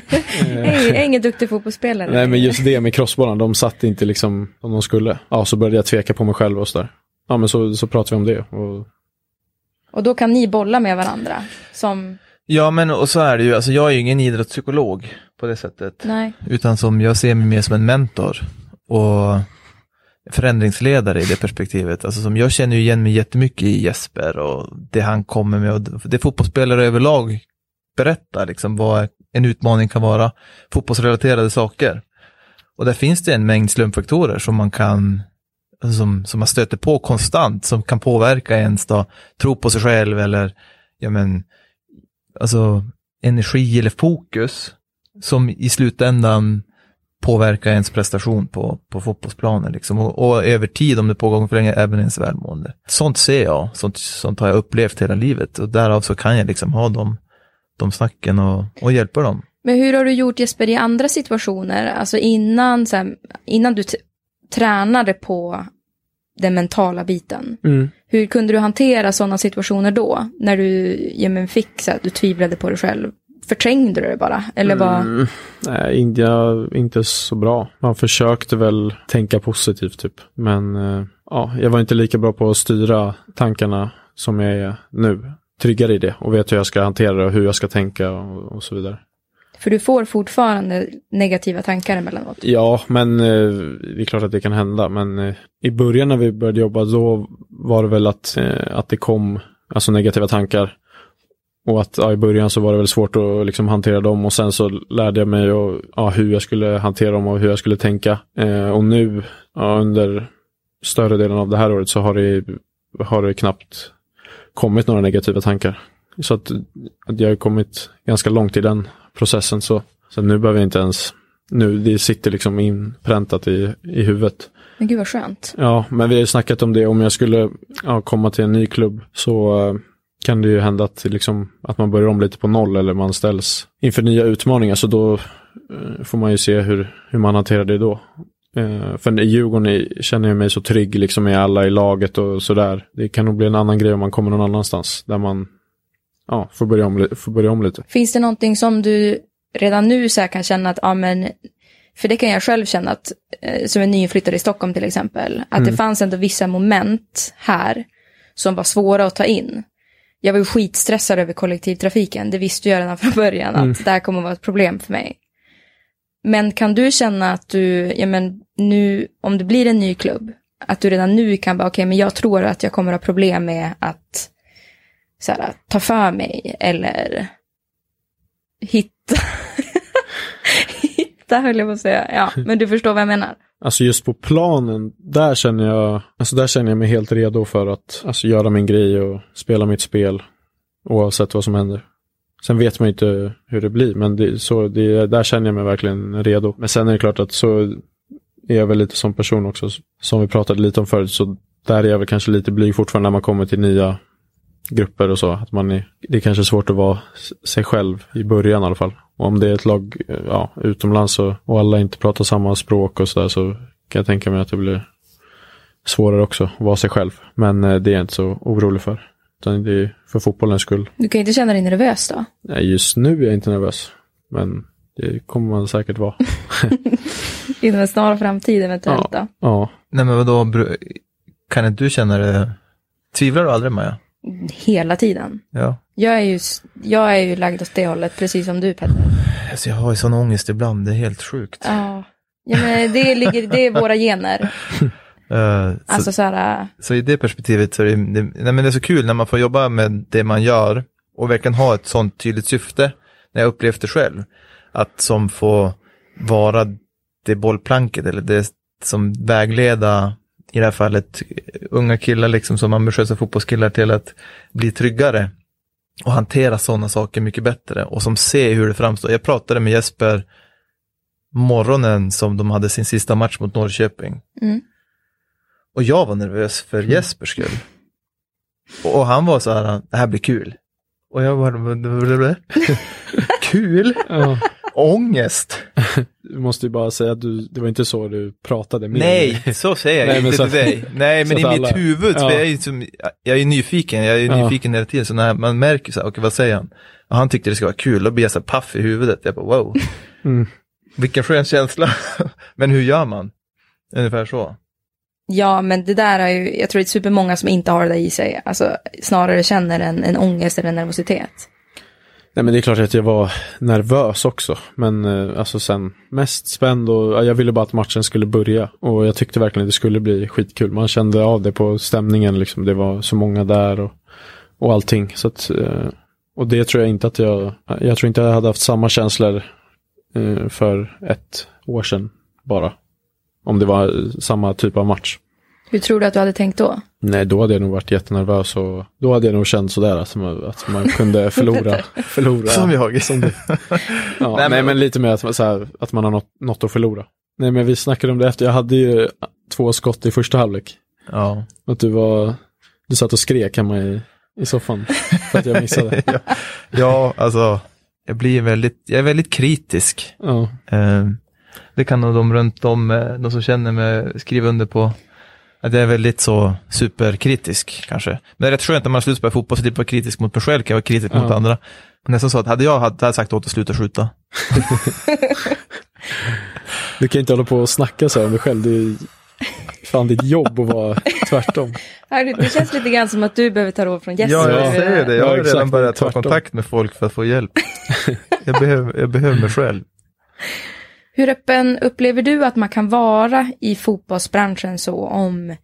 Jag är, ingen duktig fotbollsspelare. Nej, men just det med crossbollarna, de satt inte liksom som de skulle. Ja, så började jag tveka på mig själv och sådär. Ja, men så, så pratade vi om det. Och, Och då kan ni bolla med varandra? Som, Ja, men och så är det ju, alltså jag är ju ingen idrottspsykolog på det sättet, nej. utan som jag ser mig mer som en mentor och förändringsledare i det perspektivet. Alltså som jag känner ju igen mig jättemycket i Jesper och det han kommer med och det fotbollsspelare överlag berättar, liksom vad en utmaning kan vara, fotbollsrelaterade saker. Och där finns det en mängd slumpfaktorer som man kan alltså som, som man stöter på konstant, som kan påverka ens då, tro på sig själv eller, ja men, alltså energi eller fokus som i slutändan påverkar ens prestation på, på fotbollsplanen liksom. och, och över tid om det pågår för länge även ens välmående. Sånt ser jag, sånt, sånt har jag upplevt hela livet och därav så kan jag liksom ha de, de snacken och, och hjälpa dem. Men hur har du gjort Jesper i andra situationer? Alltså innan, så här, innan du tränade på den mentala biten. Hur kunde du hantera sådana situationer då? När du ja, men fick så att du tvivlade på dig själv. Förträngde du det bara? Eller vad? Mm, nej, inte, inte så bra. Man försökte väl tänka positivt typ. Men eh, ja, jag var inte lika bra på att styra tankarna som jag är nu. Tryggare i det och vet hur jag ska hantera det och hur jag ska tänka och, och så vidare. För du får fortfarande negativa tankar emellanåt. Ja, men eh, det är klart att det kan hända. Men eh, i början när vi började jobba då var det väl att, eh, att det kom alltså negativa tankar. Och att ja, i början så var det väl svårt att liksom, hantera dem och sen så lärde jag mig och, ja, hur jag skulle hantera dem och hur jag skulle tänka. Eh, och nu ja, under större delen av det här året så har det, har det knappt kommit några negativa tankar. Så att, att jag har kommit ganska långt i den processen. Så, så nu behöver jag inte ens, nu det sitter liksom inpräntat i, i huvudet. Men gud vad skönt. Ja, men vi har ju snackat om det. Om jag skulle ja, komma till en ny klubb så eh, kan det ju hända att, liksom, att man börjar om lite på noll eller man ställs inför nya utmaningar. Så då eh, får man ju se hur, hur man hanterar det då. Eh, för i Djurgården känner jag mig så trygg liksom med alla i laget och sådär. Det kan nog bli en annan grej om man kommer någon annanstans. Där man ja, får, börja om, får börja om lite. Finns det någonting som du redan nu så kan känna att, ja men, för det kan jag själv känna att, eh, som en nyinflyttad i Stockholm till exempel, att det fanns ändå vissa moment här som var svåra att ta in. Jag var ju skitstressad över kollektivtrafiken, det visste jag redan från början att det här kommer att vara ett problem för mig. Men kan du känna att du, ja men nu, om det blir en ny klubb, att du redan nu kan bara, okej men jag tror att jag kommer att ha problem med att så här, ta för mig eller hitta, hitta höll jag på att säga, ja men du förstår vad jag menar. Alltså just på planen, där känner jag, alltså där känner jag mig helt redo för att alltså, göra min grej och spela mitt spel. Oavsett vad som händer. Sen vet man ju inte hur det blir, men det, så, det, där känner jag mig verkligen redo. Men sen är det klart att så är jag väl lite som person också, som vi pratade lite om förut, så där är jag väl kanske lite blyg fortfarande när man kommer till nya, grupper och så. Att man är, det är kanske svårt att vara sig själv i början i alla fall. Och om det är ett lag eh, ja, utomlands och, och alla inte pratar samma språk och sådär så kan jag tänka mig att det blir svårare också att vara sig själv. Men eh, det är jag inte så orolig för. Utan det är för fotbollens skull. Du kan inte känna dig nervös då? Nej, just nu är jag inte nervös. Men det kommer man säkert vara. Inom en snar framtid eventuellt då? Ja, Nej men vadå, kan inte du känna det? Tvivlar du aldrig Maja? Hela tiden. Ja. Jag är ju, jag är ju lagd åt det hållet, precis som du Petter. Alltså jag har ju sån ångest ibland, det är helt sjukt. Ja. Ja, men det, ligger, det är våra gener. Så, Alltså så här, så i det perspektivet så är det, det, nej, men det är så kul när man får jobba med det man gör och verkligen ha ett sånt tydligt syfte. När jag upplevt det själv. Att som få vara det bollplanket eller det som vägleda i det här fallet unga killar liksom som ambitiösa fotbollskillar till att bli tryggare och hantera sådana saker mycket bättre och som ser hur det framstår. Jag pratade med Jesper morgonen som de hade sin sista match mot Norrköping. Mm. Och jag var nervös för Jespers skull. Och, och han var så här, det här blir kul. Och jag bara, kul? ja. Ångest? Du måste ju bara säga att du, det var inte så du pratade med Nej, så säger jag Nej, inte så till att- dig. Nej, men i att mitt alla- huvud, Ja. jag är ju som, jag är nyfiken, jag är Ja. nyfiken hela tiden, så när man märker så här, okej vad säger han? Och han tyckte det skulle vara kul, då blir jag så här paff i huvudet, jag bara wow. Mm. Vilken skön känsla. men hur gör man? Ungefär så. ja men det där är ju, jag tror det är supermånga som inte har det där i sig. Alltså snarare känner en, en ångest eller en nervositet. Nej men det är klart att jag var nervös också. Men eh, alltså sen mest spänd och jag ville bara att matchen skulle börja. Och jag tyckte verkligen att det skulle bli skitkul. Man kände av det på stämningen liksom. Det var så många där och, och allting. Så att, eh, och det tror jag inte att jag, jag tror inte jag hade haft samma känslor eh, för ett år sedan bara. Om det var samma typ av match. Hur tror du att du hade tänkt då? Nej, då hade jag nog varit jättenervös och då hade jag nog känt sådär att man, att man kunde förlora. förlora Som jag. Som det. Ja, Nej, nej, men- men, lite mer att, man- så här, att man har något, något att förlora. Nej, men vi snackade om det efter. Jag hade ju två skott i första halvlek. Ja. Att du var, du satt och skrek hemma i, i soffan för att jag missade. ja. ja, alltså, jag blir väldigt, jag är väldigt kritisk. Ja, Eh, det kan nog de runt om, eh, de som känner mig, skriva under på. Att jag är väldigt så superkritisk kanske. Men det är rätt skönt när man slutar spela fotboll så slipper vara kritisk mot mig själv, kan jag vara kritisk mot Ja. andra. Nästan så att hade jag hade sagt åt att sluta skjuta. du kan inte hålla på och snacka så här om dig själv. Det är fan ditt jobb att vara tvärtom. Det känns lite grann som att du behöver ta råd från Jesper. Ja, jag Ja. säger det. Jag Ja, har exakt. redan börjat ta Tvärtom. kontakt med folk för att få hjälp. jag, behöver, jag behöver mig själv. Hur öppen upplever du att man kan vara i fotbollsbranschen så om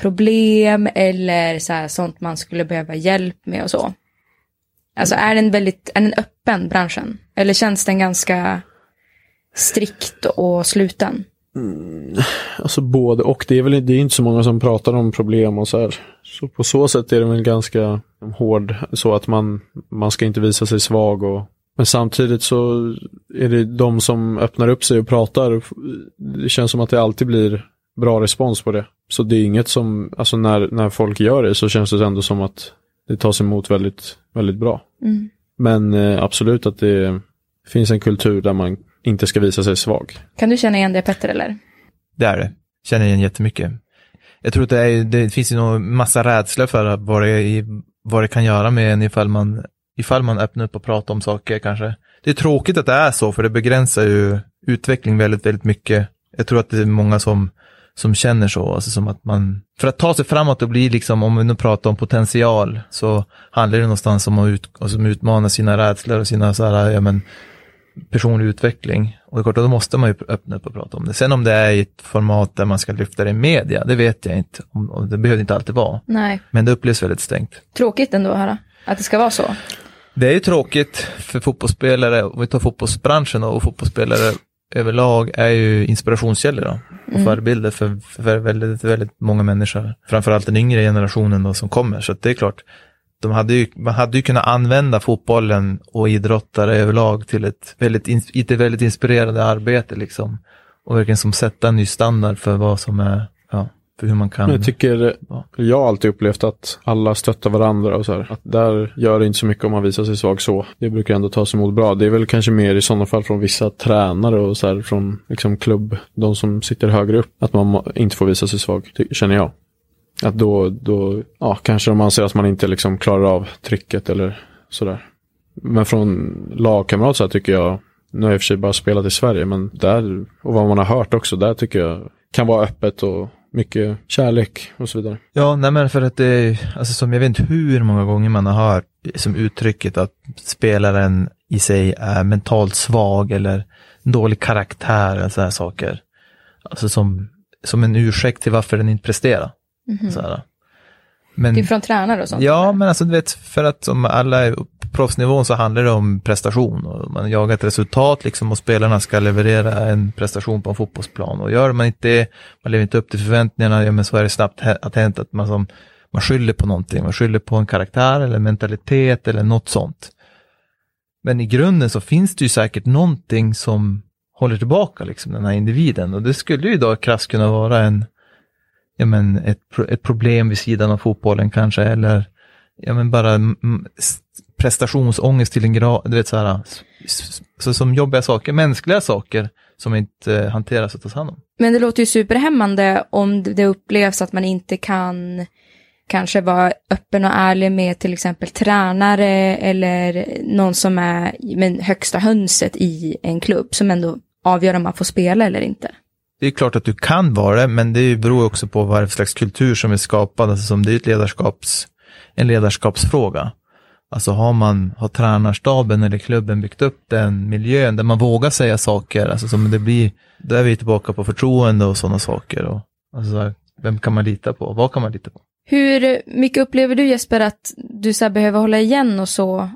problem eller så här, sånt man skulle behöva hjälp med och så? Alltså är den väldigt, är den öppen branschen? Eller känns den ganska strikt och sluten? Mm, alltså både och. Det är väl det är inte så många som pratar om problem och så här. Så på så sätt är det väl ganska hård. Så att man, man ska inte visa sig svag och men samtidigt så är det de som öppnar upp sig och pratar. Det känns som att det alltid blir bra respons på det. Så det är inget som, alltså när, när folk gör det så känns det ändå som att det tas emot väldigt, väldigt bra. Mm. Men eh, absolut att det finns en kultur där man inte ska visa sig svag. Kan du känna igen det Petter eller? Det är det. Känner igen jättemycket. Jag tror att det, är, det finns ju nog massa rädsla för vad det, vad det kan göra med en ifall man, ifall man öppnar upp och pratar om saker kanske. Det är tråkigt att det är så, för det begränsar ju utveckling väldigt, väldigt mycket. Jag tror att det är många som, som känner så, alltså som att man, för att ta sig framåt och bli liksom, om vi nu pratar om potential, så handlar det någonstans om att ut, alltså, utmana sina rädslor och sina så här, ja men, personlig utveckling. Och det är klart, då måste man ju öppna upp och prata om det. Sen om det är i ett format där man ska lyfta det i media, det vet jag inte. Det behöver inte alltid vara. Nej. Men det upplevs väldigt stängt. Tråkigt ändå att höra att det ska vara så. Det är ju tråkigt för fotbollsspelare, om vi tar fotbollsbranschen och fotbollsspelare överlag är ju inspirationskällor då, och förebilder för, för väldigt, väldigt många människor. Framförallt den yngre generationen då som kommer. Så det är klart, de hade ju, man hade ju kunnat använda fotbollen och idrottare överlag till ett väldigt, ett väldigt inspirerande arbete liksom. Och verkligen som sätta en ny standard för vad som är, för hur man kan... Men jag tycker, Ja. jag har alltid upplevt att alla stöttar varandra och så här. Att där gör det inte så mycket om man visar sig svag så. Det brukar ändå tas emot bra. Det är väl kanske mer i sådana fall från vissa tränare och så här från liksom klubb, de som sitter högre upp. Att man inte får visa sig svag, känner jag. Att då, då, ja, kanske de anser att man inte liksom klarar av trycket eller sådär. Men från lagkamrat så här tycker jag, nu har jag i och för sig bara spelat i Sverige, men där, och vad man har hört också, där tycker jag kan vara öppet och mycket kärlek och så vidare. Ja, nej men för att det är, alltså som jag vet inte hur många gånger man har hört som uttrycket att spelaren i sig är mentalt svag eller dålig karaktär eller sådana saker. Alltså som, som en ursäkt till varför den inte presterar. Så här. Men, Det är från tränare och sånt. ja, men alltså du vet, för att som alla är proffsnivån så handlar det om prestation. Och man jagar ett resultat liksom och spelarna ska leverera en prestation på en fotbollsplan. Och gör man inte det, man lever inte upp till förväntningarna, ja men så är det snabbt att hänt att man som man skyller på någonting, man skyller på en karaktär eller mentalitet eller något sånt. Men i grunden så finns det ju säkert någonting som håller tillbaka liksom den här individen. Och det skulle ju då krasst kunna vara en, ja men ett, ett problem vid sidan av fotbollen kanske eller ja men bara prestationsångest till en grad, du vet så här, så som jobbiga saker, mänskliga saker som inte hanteras och tas hand om. Men det låter ju superhämmande om det upplevs att man inte kan kanske vara öppen och ärlig med till exempel tränare eller någon som är men, högsta hönset i en klubb som ändå avgör om man får spela eller inte. Det är klart att du kan vara det, men det beror också på vad det är för slags kultur som är skapad. Alltså som det är ett ledarskaps, en ledarskapsfråga. Alltså har man, har tränarstaben eller klubben byggt upp den miljön där man vågar säga saker, alltså som det blir, där är vi tillbaka på förtroende och sådana saker. Och, alltså, vem kan man lita på? Vad kan man lita på? Hur mycket upplever du Jesper att du så här behöver hålla igen och så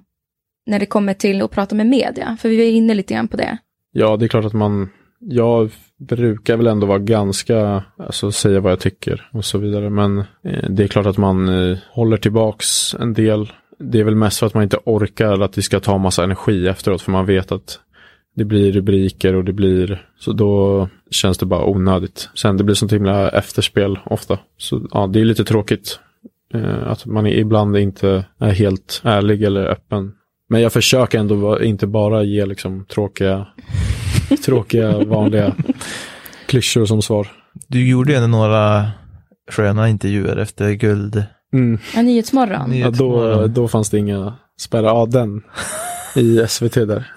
när det kommer till att prata med media? För vi var inne lite grann på det. Ja, det är klart att man, jag brukar väl ändå vara ganska, alltså säga vad jag tycker och så vidare. Men eh, det är klart att man eh, håller tillbaks en del. Det är väl mest för att man inte orkar att det ska ta massa energi efteråt. För man vet att det blir rubriker och det blir, så då känns det bara onödigt. Sen det blir sånt himla efterspel ofta. Så ja, det är lite tråkigt. Eh, att man ibland inte är helt ärlig eller öppen. Men jag försöker ändå inte bara ge liksom tråkiga, tråkiga vanliga klyschor som svar. Du gjorde ju ändå några sköna intervjuer efter guld. Mm. Ja, Nyhetsmorgon. Ny- Ja, då, då fanns det inga spärrar. Ja, den i SVT där.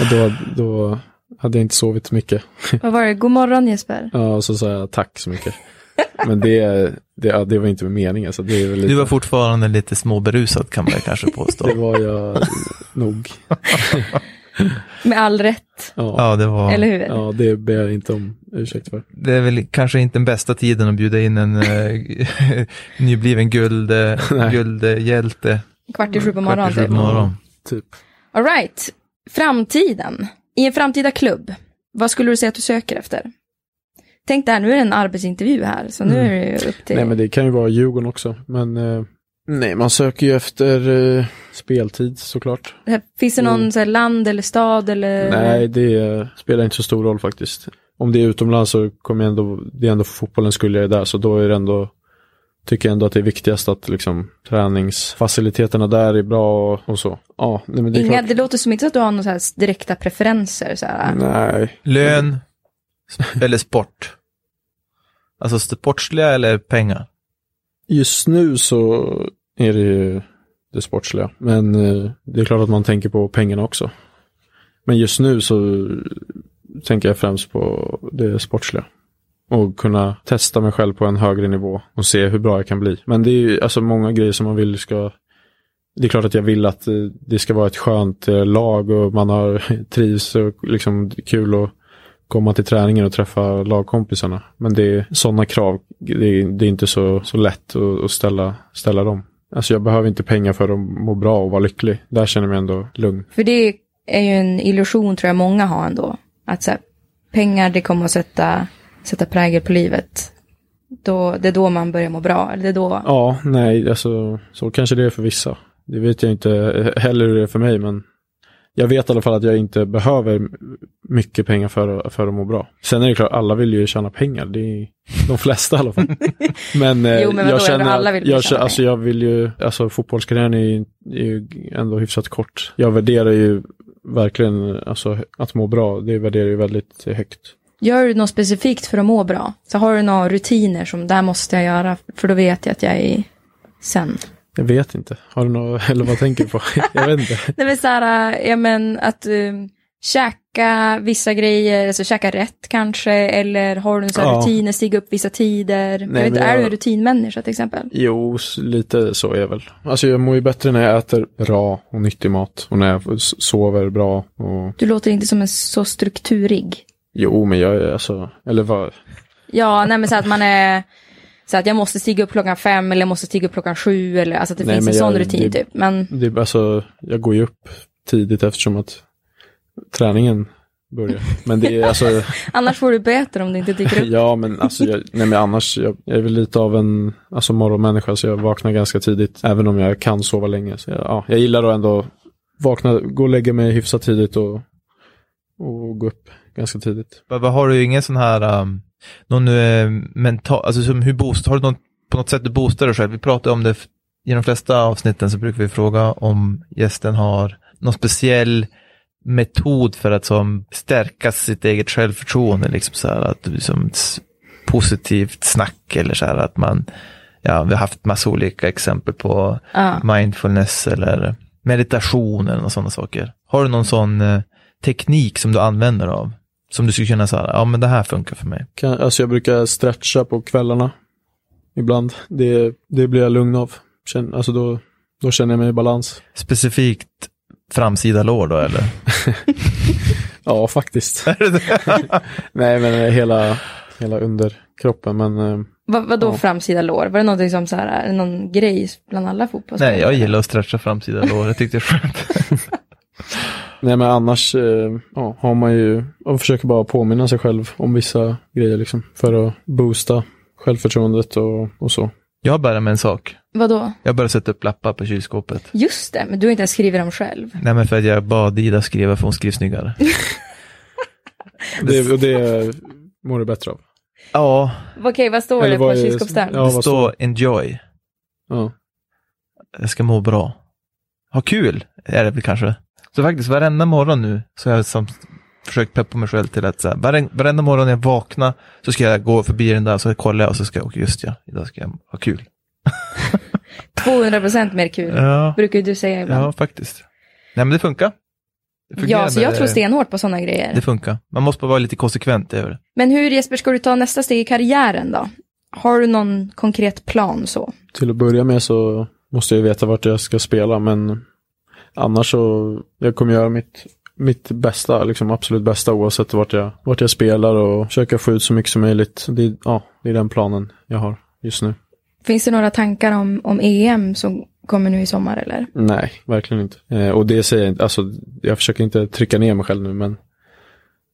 Och då, då hade jag inte sovit mycket. Vad var det? God morgon Jesper. Ja, och så sa jag tack så mycket. Men det, det, ja, det var inte med mening. Alltså, det, är väl lite, Du var fortfarande lite småberusad kan man kanske påstå. det var jag nog. Med all rätt, Ja, Ja, det var... eller hur? ja, det ber jag inte om ursäkt för. Det är väl kanske inte den bästa tiden att bjuda in en eh, nybliven guld, eh, guldhjälte. Kvart i sju på morgonen. Kvart i sju på morgonen. Typ. All right. Framtiden. I en framtida klubb, vad skulle du säga att du söker efter? Tänk där, nu är det en arbetsintervju här, så nu Mm. är det upp till... Nej, men det kan ju vara Djurgården också. Men eh, nej, man söker ju efter eh, speltid såklart. Här- Finns det någon Mm. så här, land eller stad eller? Nej, det eh, spelar inte så stor roll faktiskt. Om det är utomlands så kommer jag ändå, det är ändå för fotbollen skulle jag är där, så då är det ändå, tycker jag ändå att det är viktigast att liksom träningsfaciliteterna där är bra och, och så. Ja, nej, men det Inga, klart. det låter som inte att du har några direkta preferenser. Så här. Nej, Lön eller sport? Alltså sportsliga eller pengar? Just nu så är det ju det sportsliga. Men eh, det är klart att man tänker på pengarna också. Men just nu så tänker jag främst på det sportsliga. Och kunna testa mig själv på en högre nivå och se hur bra jag kan bli. Men det är ju alltså många grejer som man vill ska... Det är klart att jag vill att eh, det ska vara ett skönt eh, lag och man har trivs och liksom kul att komma till träningen och träffa lagkompisarna. Men det är sådana krav, det är, det är inte så, så lätt att, att ställa, ställa dem. Alltså jag behöver inte pengar för att må bra och vara lycklig. Där känner jag mig ändå lugn. För det är ju en illusion tror jag många har ändå. Att så här, pengar det kommer att sätta, sätta prägel på livet. Då, det är då man börjar må bra. Eller det är då... Ja, nej, alltså så kanske det är för vissa. Det vet jag inte heller hur det är för mig, men jag vet i alla fall att jag inte behöver mycket pengar för, för att må bra. Sen är det klart, alla vill ju tjäna pengar. Det är de flesta i alla fall. Men, eh, Jo, men jag känner alla vill jag, tjäna alltså jag vill ju, alltså fotbollskarriären är ju, är ju ändå hyfsat kort. Jag värderar ju verkligen, alltså att må bra, det värderar ju väldigt högt. Gör du något specifikt för att må bra? Så har du några rutiner som där måste jag göra, för då vet jag att jag är sen. Jag vet inte, har du något, eller vad tänker du på? jag vet inte. Nej men så här, ja men att um, käka vissa grejer, alltså käka rätt kanske, eller har du så här Ja. rutiner, stiga upp vissa tider? jag vet, inte, Är jag- du en rutinmänniska till exempel? Jo, lite så är jag väl. Alltså jag mår ju bättre när jag äter bra och nyttig mat. Och när jag sover bra. Och... Du låter inte som en så strukturig. Jo, men jag är alltså, eller vad? Ja, nej men så att man är, så att jag måste stiga upp klockan fem eller jag måste stiga upp klockan sju eller alltså att det Nej, finns en men sån jag- rutin det- typ. Men Det, är- alltså, jag går ju upp tidigt eftersom att träningen börjar. Men det är alltså, annars får du böter om du inte dyker upp. ja men alltså, jag, nej men annars, jag, jag är väl lite av en alltså, morgonmänniska så jag vaknar ganska tidigt. Även om jag kan sova länge. Så jag, ja, jag gillar att ändå vakna, gå och lägga mig hyfsat tidigt och, och gå upp ganska tidigt. Vad har du ingen sån här, um, någon uh, mental, alltså som hur boost, har du någon, på något sätt du boostar dig själv? Vi pratar om det, i de flesta avsnitten så brukar vi fråga om gästen har någon speciell metod för att som stärka sitt eget självförtroende, liksom så här att liksom positivt snack eller så här att man, ja vi har haft massa olika exempel på Ja. mindfulness eller meditation eller sådana saker. Har du någon sån eh, teknik som du använder av? Som du skulle kunna säga, ja men det här funkar för mig. Kan, alltså jag brukar stretcha på kvällarna. Ibland. Det, det blir jag lugn av. Känn, alltså då, då känner jag mig i balans. Specifikt framsida lår då eller? Ja, faktiskt. Nej, men hela, hela underkroppen. Men eh, Vad, vadå Ja. framsida lår? Var det någonting som så här, någon grej bland alla fotbollsspelare? Nej, jag gillar att stretcha framsida lår, jag tyckte det är skönt. Nej men annars eh, ja, har man ju, och försöker bara påminna sig själv om vissa grejer liksom. För att boosta självförtroendet och, och så. Jag börjar med en sak. Vadå? Jag börjar sätta upp lappar på kylskåpet. Just det, men du har inte ens skrivit dem själv. Nej men för att jag bad Ida skriva för hon skriver snyggare. Det, och det mår du bättre av. Ja, Okej, vad står Eller det på kylskåpsdörren? Ja, det står enjoy. Ja. Jag ska må bra. Ha kul, är det väl kanske. Så faktiskt varenda morgon nu så har jag som försökt peppa mig själv till att så här, varen- varenda morgon när jag vaknar så ska jag gå förbi den där och så kollar jag och så ska jag, och just ja, idag ska jag ha kul. 200% mer kul, Ja, brukar du säga ibland. ja faktiskt. Nej men det funkar. Det Ja, så jag tror stenhårt på sådana grejer. Det funkar. Man måste bara vara lite konsekvent över det. Men hur Jesper, ska du ta nästa steg i karriären då? Har du någon konkret plan så? Till att börja med så måste jag veta vart jag ska spela men annars så jag kommer göra mitt, mitt bästa, liksom absolut bästa oavsett vart jag, vart jag spelar och försöka få ut så mycket som möjligt. Det, ja, det är den planen jag har just nu. Finns det några tankar om, om EM som kommer nu i sommar eller? Nej, verkligen inte. Eh, och det säger jag inte, alltså jag försöker inte trycka ner mig själv nu men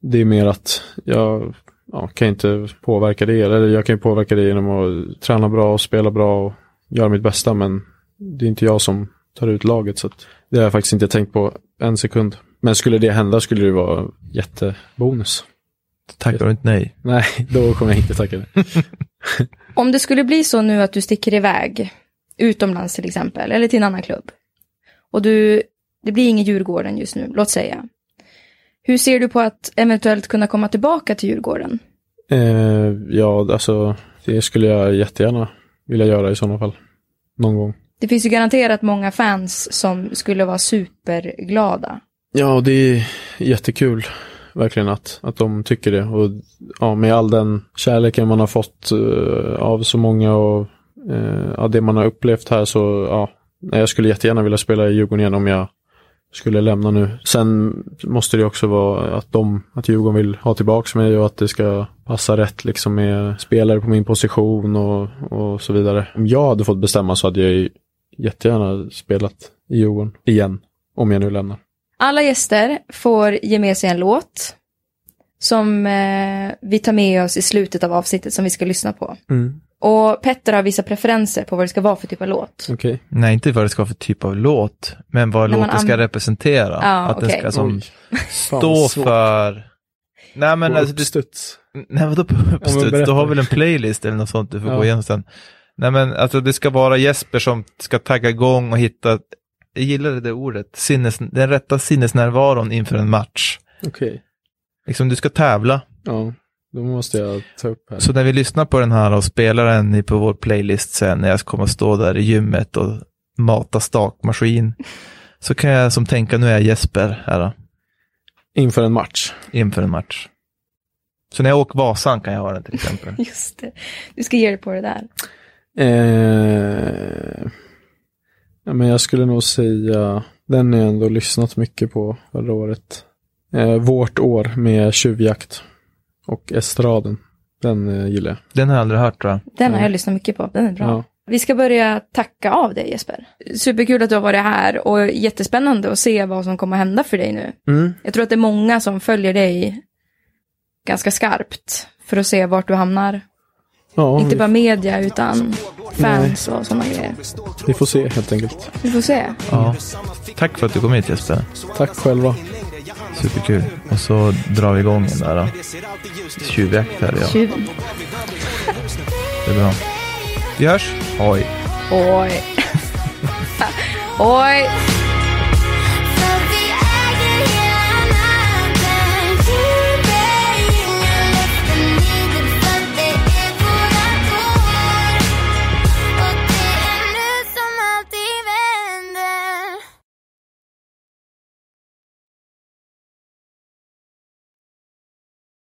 det är mer att jag ja, kan inte påverka det, eller jag kan ju påverka det genom att träna bra och spela bra och göra mitt bästa men det är inte jag som tar ut laget så att det har jag faktiskt inte tänkt på en sekund. Men skulle det hända skulle det vara jättebonus. Tackar du inte nej? Nej, då kommer jag inte tacka det. Om det skulle bli så nu att du sticker iväg, utomlands till exempel, eller till en annan klubb, och du, det blir ingen Djurgården just nu, låt säga. Hur ser du på att eventuellt kunna komma tillbaka till Djurgården? Eh, ja, alltså det skulle jag jättegärna vilja göra i sådana fall. Någon gång. Det finns ju garanterat många fans som skulle vara superglada. Ja, och det är jättekul verkligen att, att de tycker det. Och ja, med all den kärleken man har fått uh, av så många och eh, uh, av det man har upplevt här så ja, jag skulle jättegärna vilja spela i Djurgården igen om jag skulle lämna nu. Sen måste det också vara att de, att Djurgården vill ha tillbaka mig och att det ska passa rätt liksom med spelare på min position och, och så vidare. Om jag hade fått bestämma så hade jag ju jättegärna spelat i Djurgården igen. Om jag nu lämnar. Alla gäster får ge med sig en låt som eh, vi tar med oss i slutet av avsnittet som vi ska lyssna på. Och Petter har vissa preferenser på vad det ska vara för typ av låt. Okej. Nej, inte vad det ska vara för typ av låt, men vad låten ska representera. Ja, att den okej. ska som Oj. Stå för... Nej men På alltså, du, uppstuds. nej vadå på uppstuds? berätta. du har väl en playlist eller något sånt du får Ja. gå igenom sen. Nej men alltså det ska vara Jesper som ska tagga igång och hitta, jag gillar det där ordet, sinnes, den rätta sinnesnärvaron inför en match. Okej. Liksom du ska tävla. Ja, då måste jag ta upp här. Så när vi lyssnar på den här och spelar den i- på vår playlist sen när jag kommer att stå där i gymmet och mata stakmaskin. Så kan jag som tänka, nu är jag Jesper här då, Inför en match. inför en match. Så när jag åker Vasan kan jag ha den till exempel. Just det. Du ska ge dig på det där. Eh, ja, men jag skulle nog säga, den har jag ändå lyssnat mycket på förra året. Eh, vårt år med tjuvjakt och estraden. Den eh, gillar jag. Den har jag aldrig hört tror jag. Den har Ja. jag lyssnat mycket på. Den är bra. Ja. Vi ska börja tacka av dig Jesper. Superkul att du har varit här och jättespännande att se vad som kommer att hända för dig nu. Mm. Jag tror att det är många som följer dig ganska skarpt för att se vart du hamnar. Ja, Inte bara media utan fans och sådana grejer. vi får se helt enkelt. Vi får se. Ja. Tack för att du kom hit Jesper. Tack själva. Superkul. Och så drar vi igång den där tjuvjakt här. Ja. Tjuven. Det är bra. Vi hörs. Oj. Oj. Oj.